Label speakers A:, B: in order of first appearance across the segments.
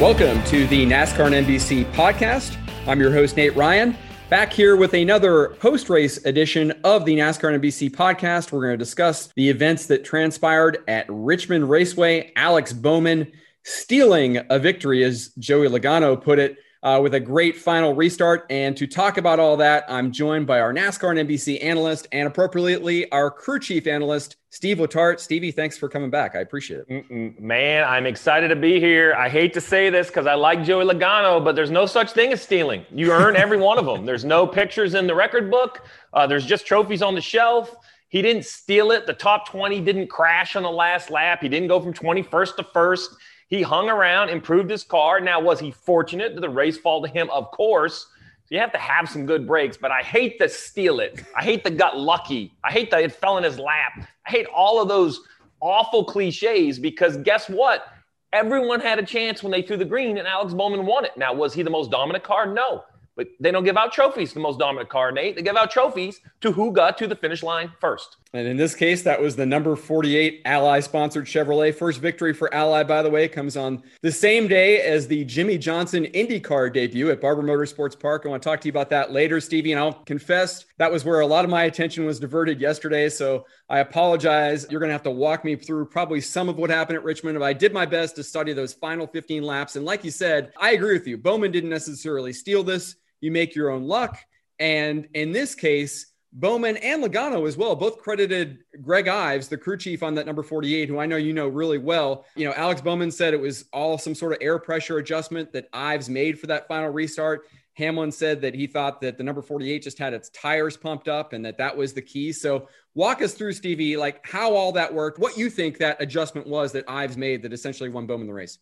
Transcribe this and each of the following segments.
A: Welcome to the NASCAR and NBC podcast. I'm your host, Nate Ryan, back here with another post race edition of the NASCAR and NBC podcast. We're going to discuss the events that transpired at Richmond Raceway. Alex Bowman stealing a victory, as Joey Logano put it, uh, with a great final restart. And to talk about all that, I'm joined by our NASCAR and NBC analyst and appropriately our crew chief analyst, Steve Letarte. Stevie, thanks for coming back. I appreciate it.
B: Man, I'm excited to be here. I hate to say this because I like Joey Logano, but there's no such thing as stealing. You earn every one of them. There's no pictures in the record book. Uh, there's just trophies on the shelf. He didn't steal it. The top 20 didn't crash on the last lap. He didn't go from 21st to first. He hung around, improved his car. Now, was he fortunate? Did the race fall to him? Of course. So you have to have some good breaks, but I hate to steal it. I hate the got lucky. I hate that it fell in his lap. I hate all of those awful cliches because guess what? Everyone had a chance when they threw the green and Alex Bowman won it. Now, was he the most dominant car? No. But they don't give out trophies to the most dominant car, Nate. They give out trophies to who got to the finish line first.
A: And in this case, that was the number 48 Ally sponsored Chevrolet. First victory for Ally, by the way, comes on the same day as the Jimmie Johnson IndyCar debut at Barber Motorsports Park. I want to talk to you about that later, Stevie. And I'll confess that was where a lot of my attention was diverted yesterday. So I apologize. You're going to have to walk me through probably some of what happened at Richmond. But I did my best to study those final 15 laps. And like you said, I agree with you. Bowman didn't necessarily steal this you make your own luck. And in this case, Bowman and Logano as well both credited Greg Ives, the crew chief on that number 48, who I know you know really well. You know, Alex Bowman said it was all some sort of air pressure adjustment that Ives made for that final restart. Hamlin said that he thought that the number 48 just had its tires pumped up and that that was the key. So walk us through, Stevie, like how all that worked, what you think that adjustment was that Ives made that essentially won Bowman the race.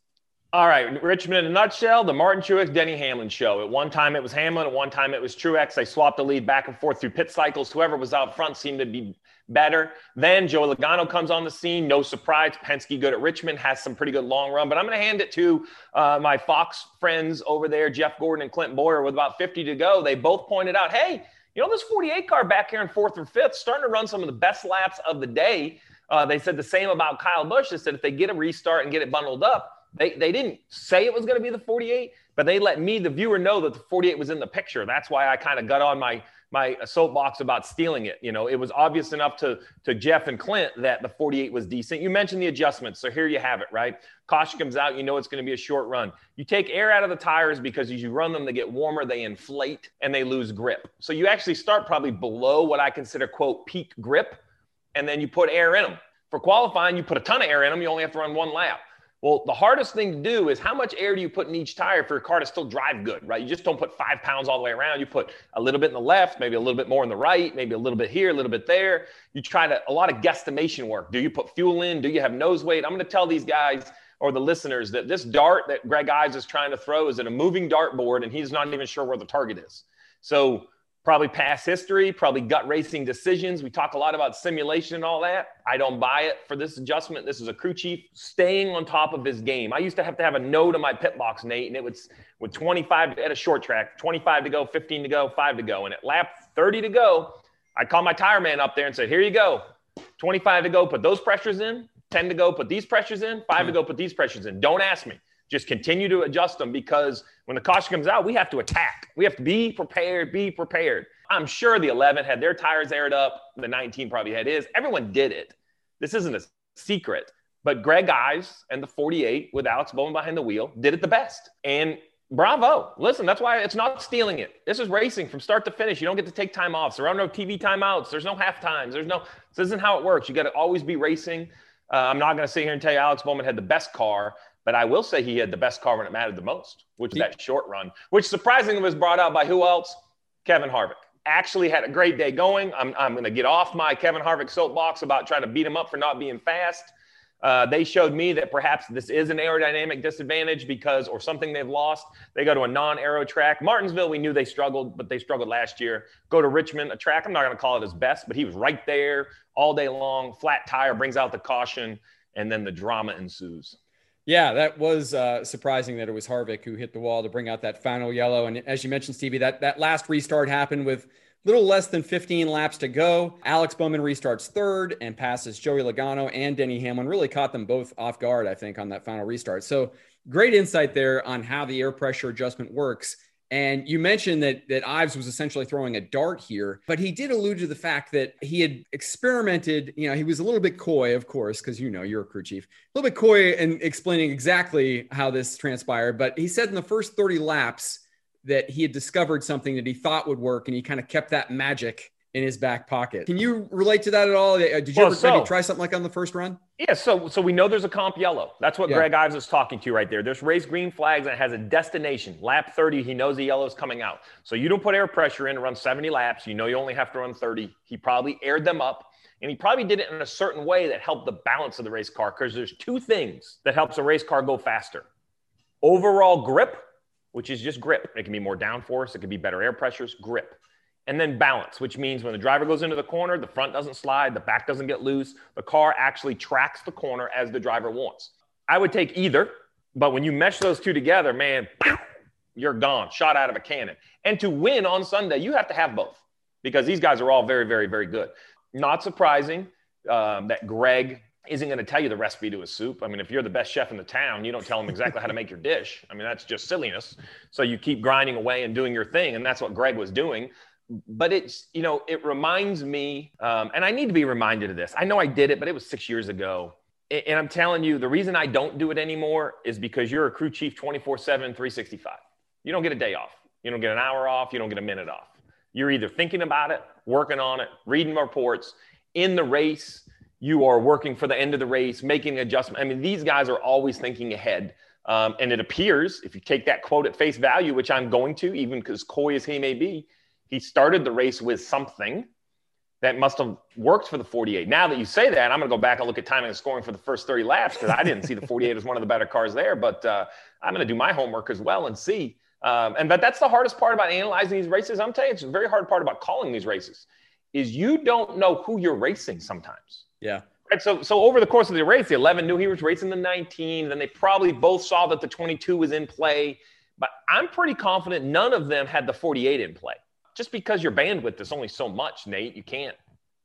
B: All right, Richmond in a nutshell, the Martin Truex, Denny Hamlin show. At one time it was Hamlin, at one time it was Truex. They swapped the lead back and forth through pit cycles. Whoever was out front seemed to be better. Then Joe Logano comes on the scene. No surprise, Penske good at Richmond, has some pretty good long run. But I'm going to hand it to uh, my Fox friends over there, Jeff Gordon and Clint Bowyer, with about 50 to go. They both pointed out, hey, you know, this 48 car back here in fourth or fifth, starting to run some of the best laps of the day. Uh, they said the same about Kyle Busch. They said if they get a restart and get it bundled up, they, they didn't say it was going to be the 48, but they let me, the viewer, know that the 48 was in the picture. That's why I kind of got on my my soapbox about stealing it. You know, it was obvious enough to to Jeff and Clint that the 48 was decent. You mentioned the adjustments, so here you have it, right? Caution comes out, you know it's going to be a short run. You take air out of the tires because as you run them, they get warmer, they inflate, and they lose grip. So you actually start probably below what I consider quote peak grip, and then you put air in them. For qualifying, you put a ton of air in them. You only have to run one lap. Well, the hardest thing to do is how much air do you put in each tire for your car to still drive good, right? You just don't put five pounds all the way around. You put a little bit in the left, maybe a little bit more in the right, maybe a little bit here, a little bit there. You try to, a lot of guesstimation work. Do you put fuel in? Do you have nose weight? I'm going to tell these guys or the listeners that this dart that Greg Ives is trying to throw is in a moving dartboard and he's not even sure where the target is. So probably past history, probably gut racing decisions. We talk a lot about simulation and all that. I don't buy it for this adjustment. This is a crew chief staying on top of his game. I used to have to have a note in my pit box, Nate, and it was with 25 at a short track, 25 to go, 15 to go, five to go. And at lap 30 to go, I called my tire man up there and said, Here you go. 25 to go, put those pressures in, 10 to go, put these pressures in, five to go, put these pressures in. Don't ask me Just continue to adjust them because when the caution comes out, we have to attack. We have to be prepared, be prepared. I'm sure the 11 had their tires aired up. The 19 probably had his. Everyone did it. This isn't a secret. But Greg Ives and the 48 with Alex Bowman behind the wheel did it the best. And bravo. Listen, that's why it's not stealing it. This is racing from start to finish. You don't get to take time off. There are no TV timeouts. There's no half times. There's no, this isn't how it works. You got to always be racing. Uh, I'm not going to sit here and tell you Alex Bowman had the best car, but I will say he had the best car when it mattered the most, which is that short run, which surprisingly was brought out by who else? Kevin Harvick. Actually had a great day going. I'm, I'm going to get off my Kevin Harvick soapbox about trying to beat him up for not being fast. Uh, they showed me that perhaps this is an aerodynamic disadvantage because, or something they've lost. They go to a non aero track. Martinsville, we knew they struggled, but they struggled last year. Go to Richmond, a track, I'm not going to call it his best, but he was right there all day long. Flat tire brings out the caution, and then the drama ensues.
A: Yeah, that was uh, surprising that it was Harvick who hit the wall to bring out that final yellow. And as you mentioned, Stevie, that, that last restart happened with Little less than 15 laps to go. Alex Bowman restarts third and passes Joey Logano and Denny Hamlin. Really caught them both off guard, I think, on that final restart. So great insight there on how the air pressure adjustment works. And you mentioned that that Ives was essentially throwing a dart here, but he did allude to the fact that he had experimented. You know, he was a little bit coy, of course, because you know you're a crew chief, a little bit coy in explaining exactly how this transpired. But he said in the first 30 laps, that he had discovered something that he thought would work and he kind of kept that magic in his back pocket. Can you relate to that at all? Uh, did you well, ever so, try something like on the first run?
B: Yeah, so so we know there's a comp yellow. That's what yeah. Greg Ives is talking to right there. There's raised green flags and has a destination. Lap 30, he knows the yellow is coming out. So you don't put air pressure in, run 70 laps. You know you only have to run 30. He probably aired them up. And he probably did it in a certain way that helped the balance of the race car because there's two things that helps a race car go faster. Overall grip which is just grip. It can be more downforce, it can be better air pressures, grip. And then balance, which means when the driver goes into the corner, the front doesn't slide, the back doesn't get loose, the car actually tracks the corner as the driver wants. I would take either, but when you mesh those two together, man, you're gone, shot out of a cannon. And to win on Sunday, you have to have both because these guys are all very, very, very good. Not surprising um, that Greg isn't going to tell you the recipe to his soup. I mean, if you're the best chef in the town, you don't tell them exactly how to make your dish. I mean, that's just silliness. So you keep grinding away and doing your thing. And that's what Greg was doing. But it's, you know, it reminds me, um, and I need to be reminded of this. I know I did it, but it was six years ago. And I'm telling you, the reason I don't do it anymore is because you're a crew chief 24 7, 365. You don't get a day off. You don't get an hour off. You don't get a minute off. You're either thinking about it, working on it, reading reports, in the race you are working for the end of the race, making adjustments. I mean, these guys are always thinking ahead. Um, and it appears, if you take that quote at face value, which I'm going to, even because coy as he may be, he started the race with something that must have worked for the 48. Now that you say that, I'm going to go back and look at timing and scoring for the first 30 laps because I didn't see the 48 as one of the better cars there. But uh, I'm going to do my homework as well and see. Um, and but that's the hardest part about analyzing these races. I'm telling you, it's a very hard part about calling these races is you don't know who you're racing sometimes.
A: Yeah.
B: Right. So, so over the course of the race, the 11 knew he was racing the 19. Then they probably both saw that the 22 was in play. But I'm pretty confident none of them had the 48 in play. Just because your bandwidth is only so much, Nate, you can't,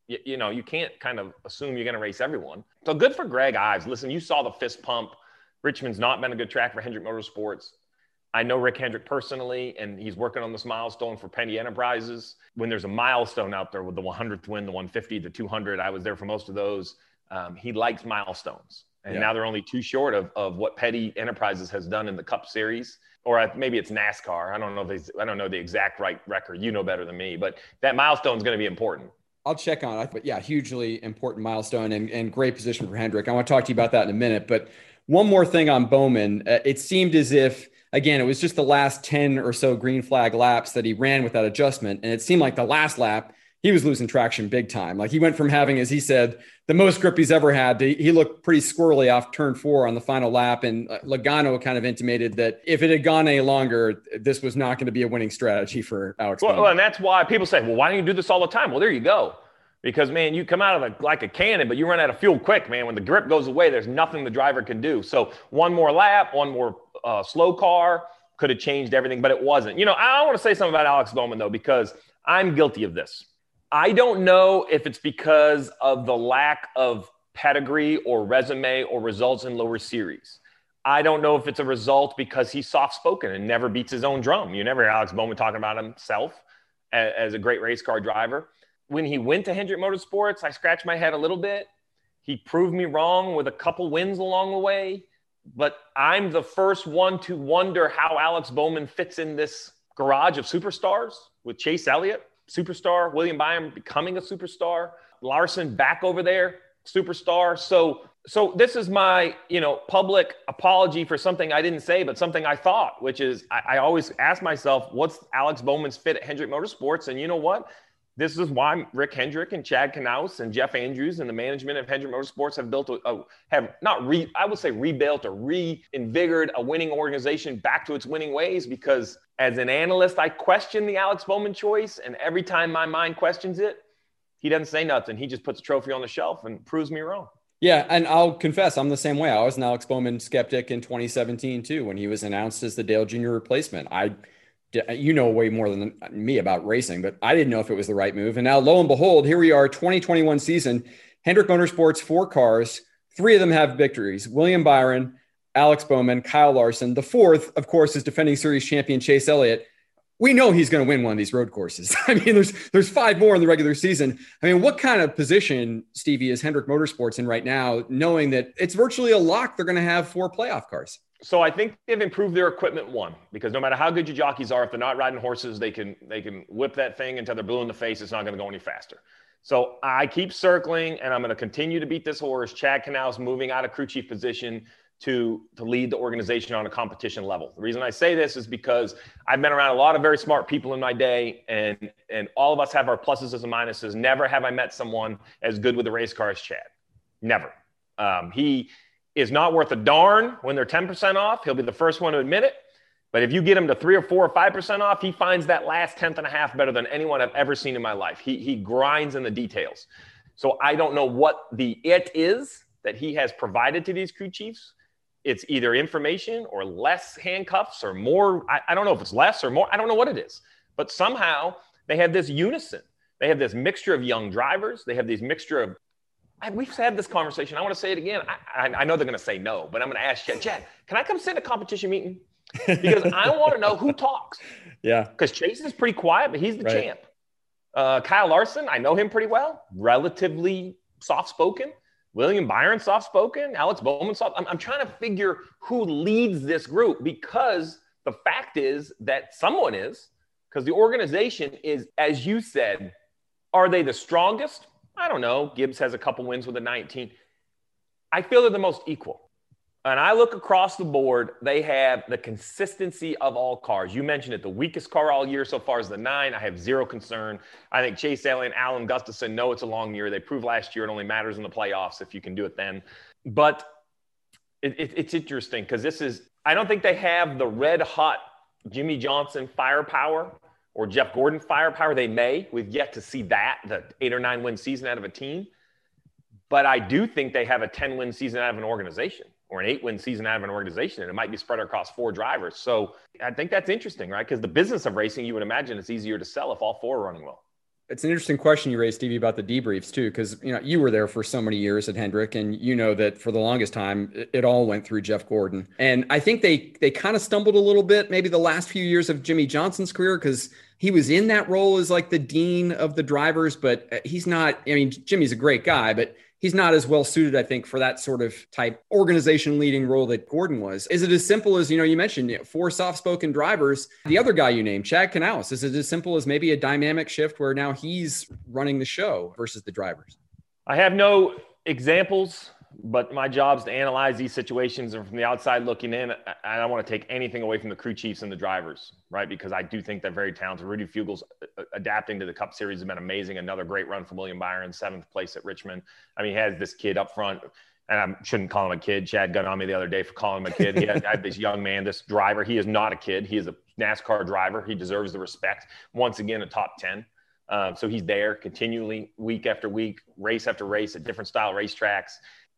B: you, you know, you can't kind of assume you're going to race everyone. So good for Greg Ives. Listen, you saw the fist pump. Richmond's not been a good track for Hendrick Motorsports. I know Rick Hendrick personally, and he's working on this milestone for Petty Enterprises. When there's a milestone out there with the 100th win, the 150, the 200, I was there for most of those. Um, he likes milestones. And yeah. now they're only too short of, of what Petty Enterprises has done in the Cup Series, or maybe it's NASCAR. I don't know. If they, I don't know the exact right record. You know better than me, but that milestone is going to be important.
A: I'll check on it. But yeah, hugely important milestone and, and great position for Hendrick. I want to talk to you about that in a minute. But one more thing on Bowman. Uh, it seemed as if again, it was just the last 10 or so green flag laps that he ran without adjustment. And it seemed like the last lap, he was losing traction big time. Like he went from having, as he said, the most grip he's ever had. To, he looked pretty squirrely off turn four on the final lap. And uh, Logano kind of intimated that if it had gone any longer, this was not going to be a winning strategy for Alex.
B: Well, and that's why people say, well, why don't you do this all the time? Well, there you go. Because man, you come out of a, like a cannon, but you run out of fuel quick, man. When the grip goes away, there's nothing the driver can do. So one more lap, one more uh, slow car could have changed everything, but it wasn't. You know, I want to say something about Alex Bowman though, because I'm guilty of this. I don't know if it's because of the lack of pedigree or resume or results in lower series. I don't know if it's a result because he's soft spoken and never beats his own drum. You never hear Alex Bowman talking about himself as, a great race car driver. When he went to Hendrick Motorsports, I scratched my head a little bit. He proved me wrong with a couple wins along the way, but I'm the first one to wonder how Alex Bowman fits in this garage of superstars with Chase Elliott, superstar, William Byron becoming a superstar, Larson back over there, superstar. So so this is my you know public apology for something I didn't say, but something I thought, which is I, I always ask myself, what's Alex Bowman's fit at Hendrick Motorsports? And you know what? This is why Rick Hendrick and Chad Knaus and Jeff Andrews and the management of Hendrick Motorsports have built a, a have not re I would say rebuilt or reinvigorated a winning organization back to its winning ways because as an analyst, I question the Alex Bowman choice, and every time my mind questions it, he doesn't say nothing. He just puts a trophy on the shelf and proves me wrong.
A: Yeah, and I'll confess, I'm the same way. I was an Alex Bowman skeptic in 2017 too, when he was announced as the Dale Jr. replacement. I, Uh, you know, way more than me about racing, but I didn't know if it was the right move. And now, lo and behold, here we are, 2021 season. Hendrick Motorsports, four cars, three of them have victories. William Byron, Alex Bowman, Kyle Larson. The fourth, of course, is defending series champion Chase Elliott we know he's going to win one of these road courses. I mean, there's there's five more in the regular season. I mean, what kind of position Stevie is Hendrick Motorsports in right now, knowing that it's virtually a lock they're going to have four playoff cars?
B: So I think they've improved their equipment one because no matter how good your jockeys are, if they're not riding horses, they can they can whip that thing until they're blue in the face. It's not going to go any faster. So I keep circling, and I'm going to continue to beat this horse. Chad Knaus moving out of crew chief position to, to lead the organization on a competition level. The reason I say this is because I've been around a lot of very smart people in my day, and, and all of us have our pluses and minuses. Never have I met someone as good with the race car as Chad. Never. Um, he is not worth a darn when they're 10% off. He'll be the first one to admit it. But if you get him to three or four or 5% off, he finds that last tenth and a half better than anyone I've ever seen in my life. He, he grinds in the details. So I don't know what the it is that he has provided to these crew chiefs it's either information or less handcuffs or more. I, I, don't know if it's less or more. I don't know what it is. But somehow they have this unison. They have this mixture of young drivers. They have these mixture of. I, we've had this conversation. I want to say it again. I, I know they're going to say no, but I'm going to ask Chad. Chad, can I come sit in a competition meeting? Because I want to know who talks.
A: Yeah.
B: Because Chase is pretty quiet, but he's the right. champ. Uh, Kyle Larson, I know him pretty well. Relatively soft spoken. William Byron soft spoken, Alex Bowman soft. I'm, I'm trying to figure who leads this group because the fact is that someone is, because the organization is, as you said, are they the strongest? I don't know. Gibbs has a couple wins with a 19. I feel they're the most equal and I look across the board, they have the consistency of all cars. You mentioned it, the weakest car all year so far is the nine. I have zero concern. I think Chase and Alan Gustafson know it's a long year. They proved last year it only matters in the playoffs if you can do it then. But it, it, it's interesting because this is, I don't think they have the red hot Jimmie Johnson firepower or Jeff Gordon firepower. They may. We've yet to see that, the eight or nine win season out of a team. But I do think they have a 10 win season out of an organization or an eight win season out of an organization and it might be spread across four drivers. So I think that's interesting, right? Because the business of racing, you would imagine it's easier to sell if all four are running well.
A: It's an interesting question you raised, Stevie, about the debriefs too, because you know you were there for so many years at Hendrick, and you know that for the longest time it, it all went through Jeff Gordon. And I think they they kind of stumbled a little bit, maybe the last few years of Jimmie Johnson's career, because he was in that role as like the dean of the drivers, but uh, he's not. I mean, Jimmie's a great guy, but he's not as well suited, I think, for that sort of type organization leading role that Gordon was. Is it as simple as, you know, you mentioned you know, four soft spoken drivers? The other guy you named, Chad Knaus, is it as simple as maybe a dynamic shift where now he's running the show versus the drivers?
B: I have no examples but my job is to analyze these situations and from the outside looking in i don't want to take anything away from the crew chiefs and the drivers right because i do think they're very talented rudy Fugle's uh, uh, adapting to the cup series has been amazing another great run from william byron seventh place at richmond i mean he has this kid up front and I shouldn't call him a kid. Chad got on me the other day for calling him a kid. He had, this young man, this driver. He is not a kid. He is a NASCAR driver. He deserves the respect. Once again, a top 10. Um, so he's there continually, week after week, race after race at different style racetracks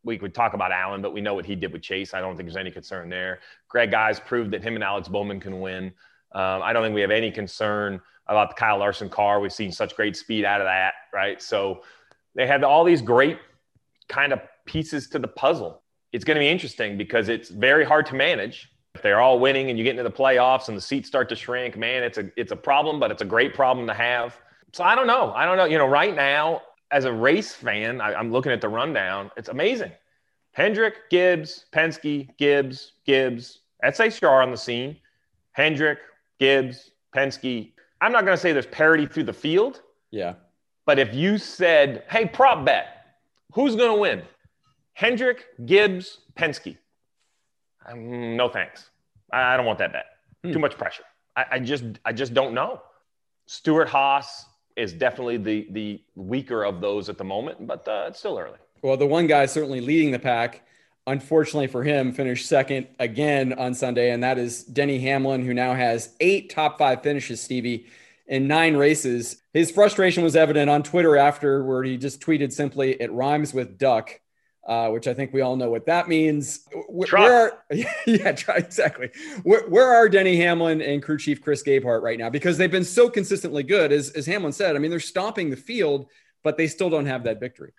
B: we could talk about Alan, but we know what he did with Chase. I don't think there's any concern there. Greg Ives proved that him and Alex Bowman can win. Um, I don't think we have any concern about the Kyle Larson car. We've seen such great speed out of that, right? So they had all these great kind of pieces to the puzzle. it's going to be interesting because it's very hard to manage. If they're all winning and you get into the playoffs and the seats start to shrink, man, it's a it's a problem, but it's a great problem to have. So I don't know. I don't know. You know, right now, as a race fan, I, I'm looking at the rundown. It's amazing. Hendrick, Gibbs, Penske, Gibbs, Gibbs. That's HR on the scene. Hendrick, Gibbs, Penske. I'm not going to say there's parity through the field.
A: Yeah.
B: But if you said, hey, prop bet, who's going to win? Hendrick, Gibbs, Penske. Um, no thanks. I, I, don't want that bet. Hmm. Too much pressure. I, I, just I just don't know. Stewart-Haas is definitely the the weaker of those at the moment, but uh, it's still early.
A: Well, the one guy certainly leading the pack, unfortunately for him, finished second again on Sunday, and that is Denny Hamlin, who now has eight top five finishes. Stevie in nine races. His frustration was evident on Twitter after, where he just tweeted simply, "It rhymes with duck." Uh, which I think we all know what that means. Where, where are, yeah, try, exactly. Where, where, are Denny Hamlin and crew chief Chris Gabehart right now? Because they've been so consistently good, as, as Hamlin said. I mean, they're stomping the field, but they still don't have that victory.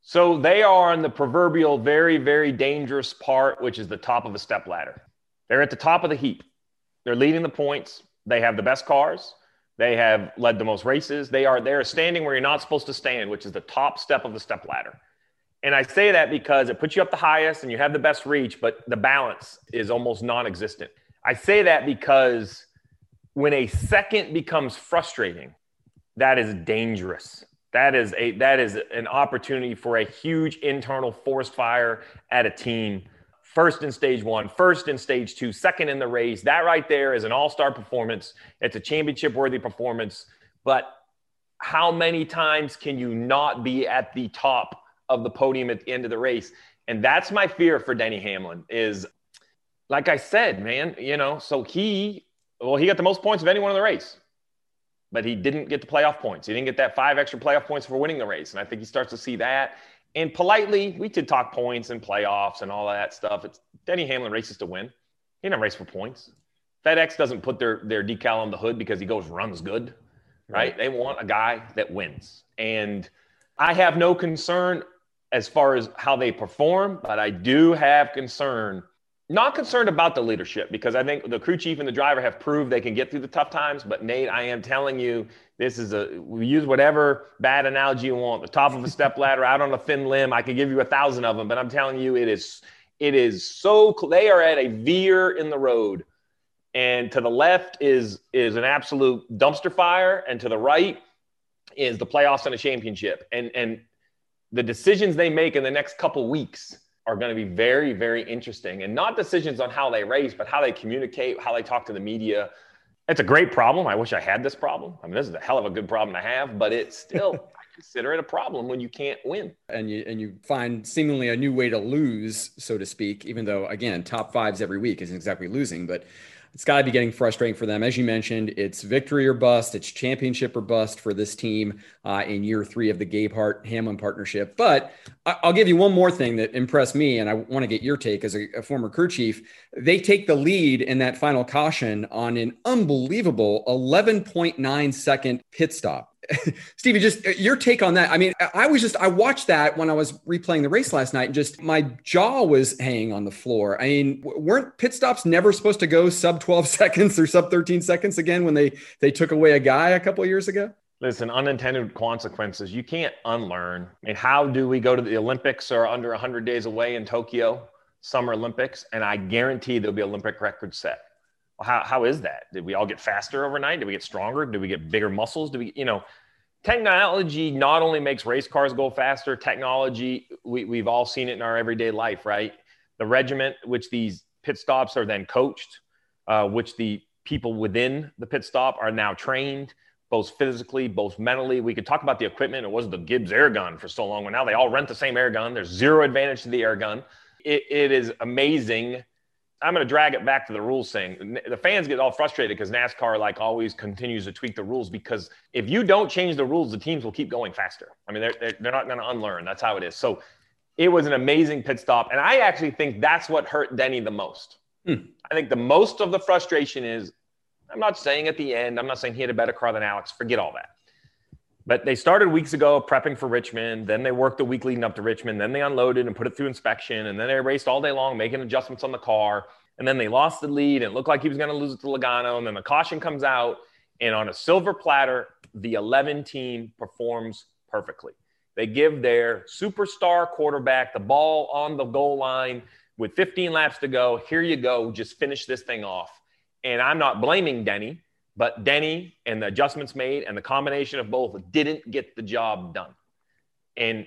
B: So they are on the proverbial very, very dangerous part, which is the top of the step ladder. They're at the top of the heap. They're leading the points. They have the best cars. They have led the most races. They are they're standing where you're not supposed to stand, which is the top step of the step ladder. And I say that because it puts you up the highest and you have the best reach, but the balance is almost non existent. I say that because when a second becomes frustrating, that is dangerous. That is a that is an opportunity for a huge internal forest fire at a team. First in stage one, first in stage two, second in the race. That right there is an all-star performance. It's a championship worthy performance. But how many times can you not be at the top of the podium at the end of the race. And that's my fear for Denny Hamlin is like I said, man, you know, so he, well, he got the most points of anyone in the race, but he didn't get the playoff points. He didn't get that five extra playoff points for winning the race. And I think he starts to see that. And politely, we did talk points and playoffs and all of that stuff. It's Denny Hamlin races to win. He didn't race for points. FedEx doesn't put their, their decal on the hood because he goes runs good, right? right? They want a guy that wins. And I have no concern as far as how they perform, but I do have concern. Not concerned about the leadership because I think the crew chief and the driver have proved they can get through the tough times. But Nate, I am telling you, this is a we use whatever bad analogy you want. The top of a step ladder, out on a thin limb. I can give you a thousand of them, but I'm telling you, it is it is so they are at a veer in the road, and to the left is is an absolute dumpster fire, and to the right is the playoffs and a championship. And and the decisions they make in the next couple weeks are going to be very, very interesting. And not decisions on how they race, but how they communicate, how they talk to the media. It's a great problem. I wish I had this problem. I mean, this is a hell of a good problem to have, but it's still I consider it a problem when you can't win.
A: And you and you find seemingly a new way to lose, so to speak, even though again, top fives every week isn't exactly losing, but it's got to be getting frustrating for them. As you mentioned, it's victory or bust, it's championship or bust for this team uh, in year three of the Gabehart Hamlin partnership. But I'll give you one more thing that impressed me, and I want to get your take as a, a former crew chief. They take the lead in that final caution on an unbelievable 11.9 second pit stop. Stevie, just uh, your take on that. I mean, I was just, I watched that when I was replaying the race last night and just my jaw was hanging on the floor. I mean, weren't pit stops never supposed to go sub 12 seconds or sub 13 seconds again when they, they took away a guy a couple years ago?
B: Listen, unintended consequences. You can't unlearn. I mean, how do we go to the Olympics or under 100 days away in Tokyo, Summer Olympics, and I guarantee there'll be Olympic record set. How, how is that? Did we all get faster overnight? Did we get stronger? Did we get bigger muscles? Did we, you know, technology not only makes race cars go faster, technology, we, we've all seen it in our everyday life, right? The regiment, which these pit stops are then coached, uh, which the people within the pit stop are now trained, both physically, both mentally. We could talk about the equipment. It was the Gibbs air gun for so long, but now they all rent the same air gun. There's zero advantage to the air gun. it, it is amazing I'm going to drag it back to the rules thing. The fans get all frustrated because NASCAR like always continues to tweak the rules because if you don't change the rules, the teams will keep going faster. I mean, they're, they're, they're not going to unlearn. That's how it is. So it was an amazing pit stop. And I actually think that's what hurt Denny the most. Hmm. I think the most of the frustration is I'm not saying at the end, I'm not saying he had a better car than Alex. Forget all that. But they started weeks ago prepping for Richmond. Then they worked the week leading up to Richmond. Then they unloaded and put it through inspection. And then they raced all day long, making adjustments on the car. And then they lost the lead and it looked like he was going to lose it to Logano. And then the caution comes out. And on a silver platter, the 11 team performs perfectly. They give their superstar quarterback the ball on the goal line with 15 laps to go. Here you go. Just finish this thing off. And I'm not blaming Denny but Denny and the adjustments made and the combination of both didn't get the job done. And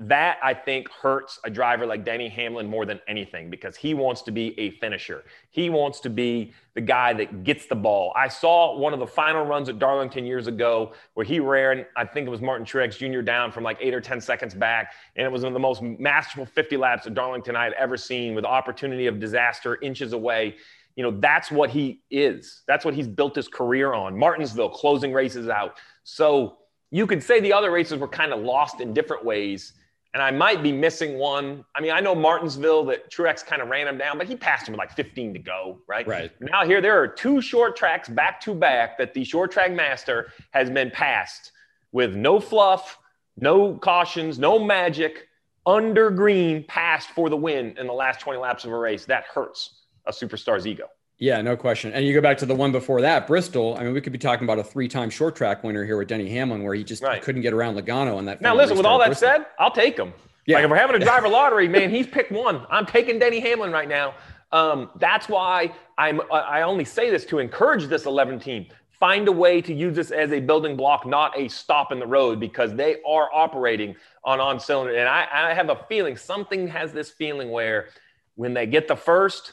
B: that I think hurts a driver like Denny Hamlin more than anything because he wants to be a finisher. He wants to be the guy that gets the ball. I saw one of the final runs at Darlington years ago where he ran, I think it was Martin Truex Jr. down from like eight or 10 seconds back. And it was one of the most masterful 50 laps at Darlington I had ever seen with opportunity of disaster inches away you know, that's what he is. That's what he's built his career on. Martinsville closing races out. So you could say the other races were kind of lost in different ways. And I might be missing one. I mean, I know Martinsville that Truex kind of ran him down, but he passed him with like 15 to go, right?
A: Right.
B: Now here there are two short tracks back to back that the short track master has been passed with no fluff, no cautions, no magic, under green, passed for the win in the last 20 laps of a race. That hurts a superstar's ego.
A: Yeah, no question. And you go back to the one before that, Bristol. I mean, we could be talking about a three-time short track winner here with Denny Hamlin, where he just right. couldn't get around Logano on that.
B: Now, listen. With all that Bristol. said, I'll take him. Yeah. Like if we're having a driver lottery, man, he's picked one. I'm taking Denny Hamlin right now. Um, that's why I'm. I only say this to encourage this 11 team. Find a way to use this as a building block, not a stop in the road, because they are operating on on cylinder. And I, I have a feeling something has this feeling where when they get the first,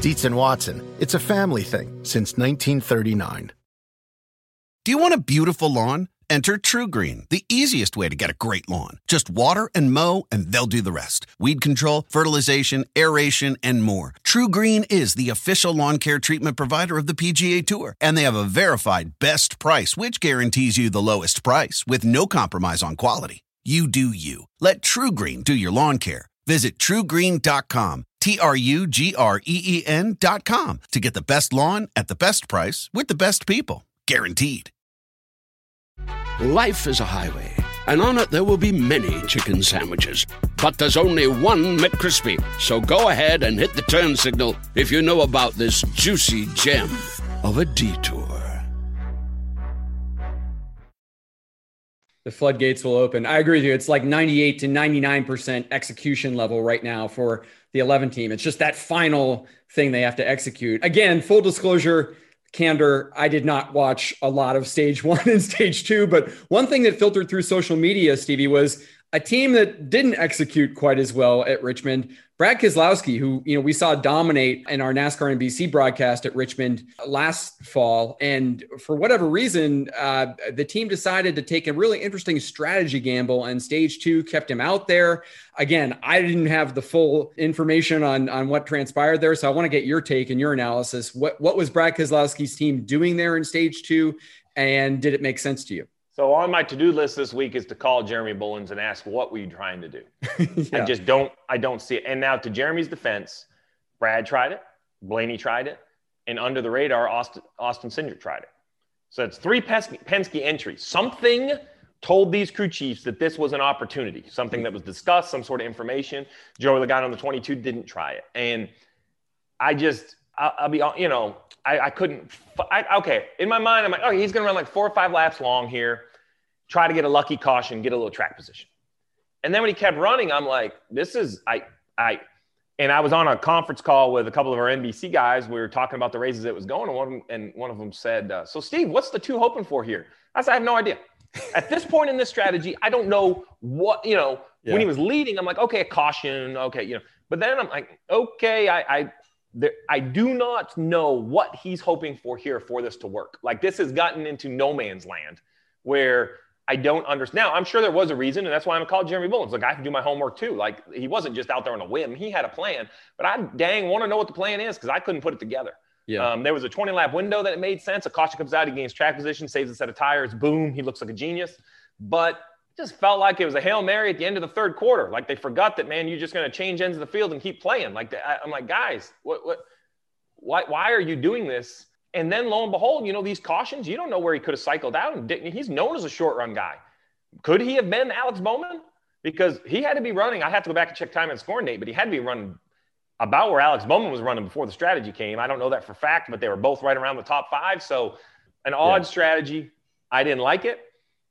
C: Dietz and Watson, it's a family thing since 1939.
D: Do you want a beautiful lawn? Enter TruGreen, the easiest way to get a great lawn. Just water and mow, and they'll do the rest. Weed control, fertilization, aeration, and more. TruGreen is the official lawn care treatment provider of the PGA Tour, and they have a verified best price, which guarantees you the lowest price with no compromise on quality. You do you. Let TruGreen do your lawn care. Visit trugreen.com T R U G R E E N dot com to get the best lawn at the best price with the best people. Guaranteed.
E: Life is a highway, and on it there will be many chicken sandwiches. But there's only one McCrispy. So go ahead and hit the turn signal if you know about this juicy gem of a detour.
A: the floodgates will open. I agree with you. It's like 98 to 99% execution level right now for the 11 team. It's just that final thing they have to execute. Again, full disclosure, candor, I did not watch a lot of stage one and stage two, but one thing that filtered through social media, Stevie, was a team that didn't execute quite as well at Richmond Brad Keselowski, who you know we saw dominate in our NASCAR NBC broadcast at Richmond last fall, and for whatever reason, uh, the team decided to take a really interesting strategy gamble, and stage two kept him out there. Again, I didn't have the full information on on what transpired there, so I want to get your take and your analysis. What what was Brad Keselowski's team doing there in stage two, and did it make sense to you?
B: So on my to-do list this week is to call Jeremy Bullins and ask what were you trying to do. yeah. I just don't I don't see it. And now to Jeremy's defense, Brad tried it, Blaney tried it, and under the radar, Austin Austin Cindric tried it. So it's three Penske, Penske entries. Something told these crew chiefs that this was an opportunity, something that was discussed, some sort of information. Joey Logano on the 22 didn't try it, and I just I'll, I'll be you know I, I couldn't. I, okay, in my mind, I'm like, oh, he's going to run like four or five laps long here, try to get a lucky caution, get a little track position. And then when he kept running, I'm like, this is I I. And I was on a conference call with a couple of our NBC guys. We were talking about the races that was going, and one of them, and one of them said, uh, "So, Steve, what's the two hoping for here?" I said, "I have no idea." At this point in this strategy, I don't know what you know. Yeah. When he was leading, I'm like, okay, caution, okay, you know. But then I'm like, okay, I, I there, I do not know what he's hoping for here for this to work. Like this has gotten into no man's land where I don't understand. Now, I'm sure there was a reason, and that's why I'm called Jeremy Bullins. Like, I have to do my homework too. Like, he wasn't just out there on a whim. He had a plan, but I dang want to know what the plan is because I couldn't put it together. Yeah. Um, there was a 20 lap window that it made sense. A caution comes out, he gains track position, saves a set of tires. Boom, he looks like a genius. But it just felt like it was a hail mary at the end of the third quarter. Like they forgot that, man, you're just going to change ends of the field and keep playing. Like I'm like, guys, what, what, why, why are you doing this? And then lo and behold, you know, these cautions, you don't know where he could have cycled out. And he's known as a short run guy. Could he have been Alex Bowman? Because he had to be running. I have to go back and check time and score Nate, but he had to be running about where Alex Bowman was running before the strategy came. I don't know that for fact, but they were both right around the top five. So an odd yeah. strategy. I didn't like it.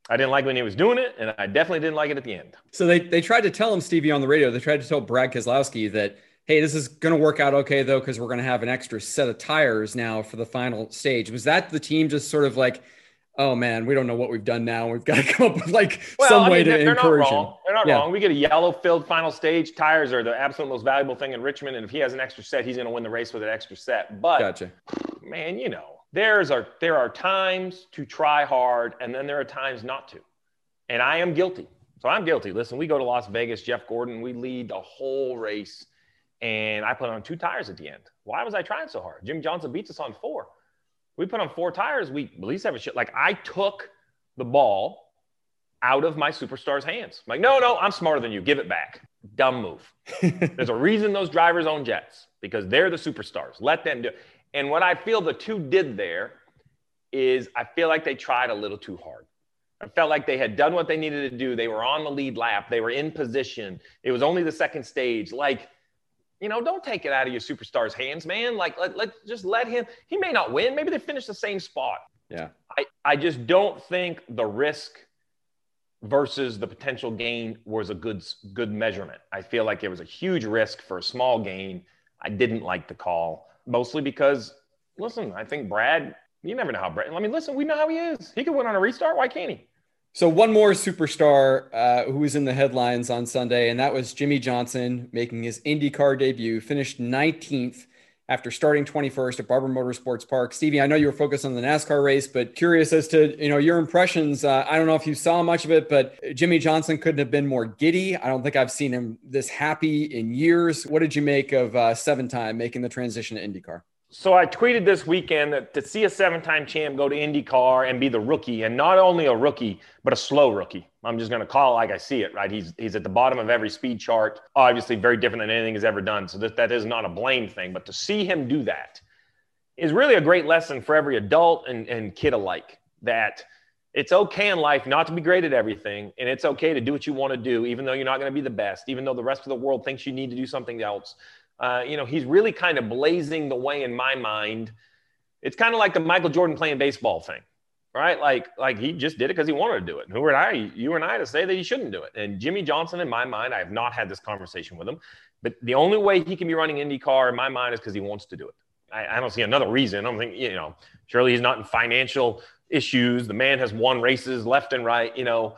B: I didn't like when he was doing it, and I definitely didn't like it at the end.
A: So they, they tried to tell him, Stevie, on the radio, they tried to tell Brad Keselowski that hey, this is going to work out okay though, because we're going to have an extra set of tires now for the final stage. Was that the team just sort of like, oh man, we don't know what we've done now. We've got to come up with like well, some I mean, way to encourage
B: him. They're not yeah. wrong. We get a yellow filled final stage. Tires are the absolute most valuable thing in Richmond. And if he has an extra set, he's going to win the race with an extra set. But
A: gotcha.
B: man, you know, there's are there are times to try hard, and then there are times not to. And I am guilty. So I'm guilty. Listen, we go to Las Vegas, Jeff Gordon, we lead the whole race and I put on two tires at the end. Why was I trying so hard? Jim Johnson beats us on four. We put on four tires. We at least have a shit. Like I took the ball out of my superstar's hands. I'm like, no, no, I'm smarter than you. Give it back. Dumb move. There's a reason those drivers own jets because they're the superstars. Let them do it. And what I feel the two did there is I feel like they tried a little too hard. I felt like they had done what they needed to do. They were on the lead lap. They were in position. It was only the second stage. Like you know, don't take it out of your superstar's hands, man. Like, let, let just let him. He may not win. Maybe they finish the same spot.
A: Yeah.
B: I, I just don't think the risk versus the potential gain was a good good measurement. I feel like it was a huge risk for a small gain. I didn't like the call, mostly because listen, I think Brad. You never know how Brad. I mean, listen, we know how he is. He could win on a restart. Why can't he?
A: So one more superstar uh, who was in the headlines on Sunday, and that was Jimmie Johnson making his IndyCar debut. Finished 19th after starting 21st at Barber Motorsports Park. Stevie, I know you were focused on the NASCAR race, but curious as to you know your impressions. Uh, I don't know if you saw much of it, but Jimmie Johnson couldn't have been more giddy. I don't think I've seen him this happy in years. What did you make of uh, seven time making the transition to IndyCar?
B: So I tweeted this weekend that to see a seven-time champ go to IndyCar and be the rookie, and not only a rookie, but a slow rookie. I'm just going to call it like I see it, right? He's he's at the bottom of every speed chart. Obviously, very different than anything he's ever done. So that, that is not a blame thing, but to see him do that is really a great lesson for every adult and, and kid alike. That it's okay in life not to be great at everything, and it's okay to do what you want to do, even though you're not going to be the best, even though the rest of the world thinks you need to do something else uh, you know, he's really kind of blazing the way in my mind. It's kind of like the Michael Jordan playing baseball thing, right? Like, like he just did it because he wanted to do it. Who are I, you and I, to say that he shouldn't do it? And Jimmie Johnson, in my mind, I have not had this conversation with him, but the only way he can be running IndyCar in my mind is because he wants to do it. I, I don't see another reason. I don't think, you know, surely he's not in financial issues. The man has won races left and right, you know.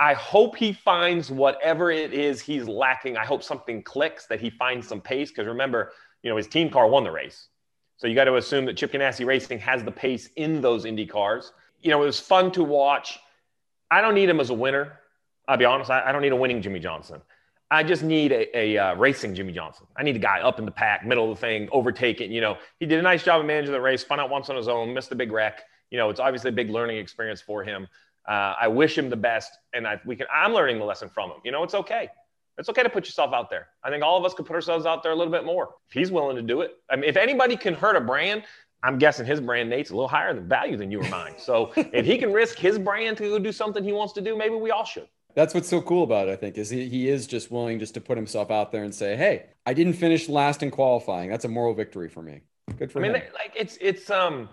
B: I hope he finds whatever it is he's lacking. I hope something clicks that he finds some pace because remember, you know, his team car won the race. So you got to assume that Chip Ganassi Racing has the pace in those Indy cars. You know, it was fun to watch. I don't need him as a winner. I'll be honest. I, I don't need a winning Jimmie Johnson. I just need a, a uh, racing Jimmie Johnson. I need a guy up in the pack, middle of the thing, overtaking. You know, he did a nice job of managing the race, spun out once on his own, missed a big wreck. You know, it's obviously a big learning experience for him. Uh, I wish him the best, and I, we can. I'm learning the lesson from him. You know, it's okay. It's okay to put yourself out there. I think all of us could put ourselves out there a little bit more if he's willing to do it. I mean, if anybody can hurt a brand, I'm guessing his brand Nate's a little higher than value than you or mine. So if he can risk his brand to go do something he wants to do, maybe we all should.
A: That's what's so cool about it, I think, is he, he is just willing just to put himself out there and say, "Hey, I didn't finish last in qualifying. That's a moral victory for me." Good for me.
B: I mean,
A: him.
B: like it's it's um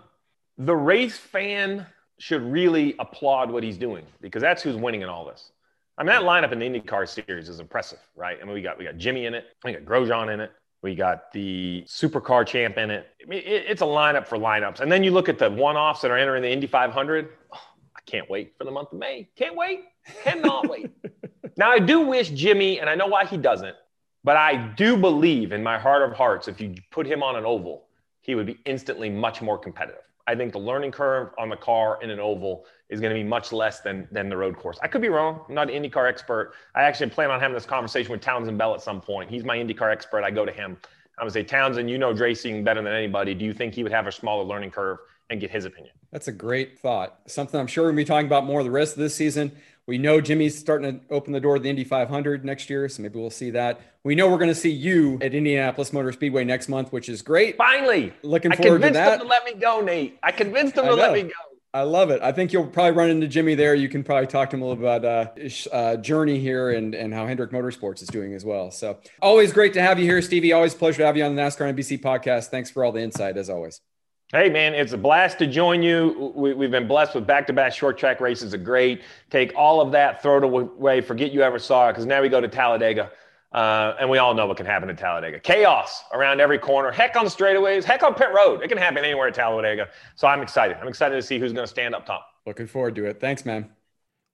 B: the race fan should really applaud what he's doing because that's who's winning in all this. I mean, that lineup in the IndyCar series is impressive, right? I mean, we got we got Jimmie in it, we got Grosjean in it, we got the Supercar champ in it. I mean, it, it's a lineup for lineups. And then you look at the one-offs that are entering the Indy 500. Oh, I can't wait for the month of May. Can't wait. Cannot wait. Now, I do wish Jimmie, and I know why he doesn't, but I do believe in my heart of hearts, if you put him on an oval, he would be instantly much more competitive. I think the learning curve on the car in an oval is going to be much less than than the road course. I could be wrong. I'm not an IndyCar expert. I actually plan on having this conversation with Townsend Bell at some point. He's my IndyCar expert. I go to him. I would say, Townsend, you know racing better than anybody. Do you think he would have a smaller learning curve and get his opinion?
F: That's a great thought. Something I'm sure we'll be talking about more the rest of this season. We know Jimmie's starting to open the door to the Indy 500 next year, so maybe we'll see that. We know we're going to see you at Indianapolis Motor Speedway next month, which is great.
B: Finally,
F: looking forward to that.
B: I convinced them to let me go, Nate. I convinced them to let me go.
F: I love it. I think you'll probably run into Jimmie there. You can probably talk to him a little about uh, uh, journey here and, and how Hendrick Motorsports is doing as well. So always great to have you here, Stevie. Always pleasure to have you on the NASCAR NBC podcast. Thanks for all the insight as always.
B: Hey man, it's a blast to join you. We, have been blessed with back-to-back short track races. Are great. Take all of that, throw it away, forget you ever saw it. Because now we go to Talladega. Uh, and we all know what can happen at Talladega. Chaos around every corner. Heck on the straightaways. Heck on pit road. It can happen anywhere at Talladega. So I'm excited. I'm excited to see who's going to stand up top.
F: Looking forward to it. Thanks, man.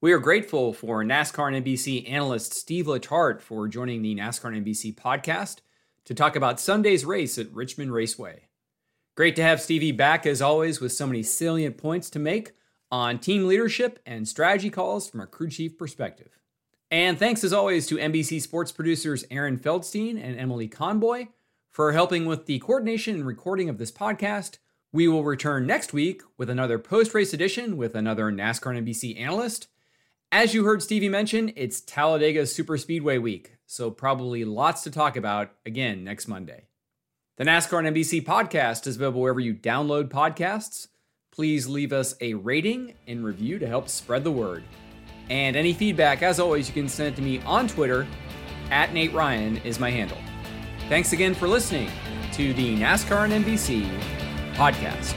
A: We are grateful for NASCAR and NBC analyst Steve Letarte for joining the NASCAR and NBC podcast to talk about Sunday's race at Richmond Raceway. Great to have Stevie back as always with so many salient points to make on team leadership and strategy calls from a crew chief perspective. And thanks as always to NBC sports producers Aaron Feldstein and Emily Conboy for helping with the coordination and recording of this podcast. We will return next week with another post race edition with another NASCAR NBC analyst. As you heard Stevie mention, it's Talladega Super Speedway week, so probably lots to talk about again next Monday. The NASCAR and NBC podcast is available wherever you download podcasts. Please leave us a rating and review to help spread the word. And any feedback, as always, you can send it to me on Twitter. At Nate Ryan is my handle. Thanks again for listening to the NASCAR and NBC podcast.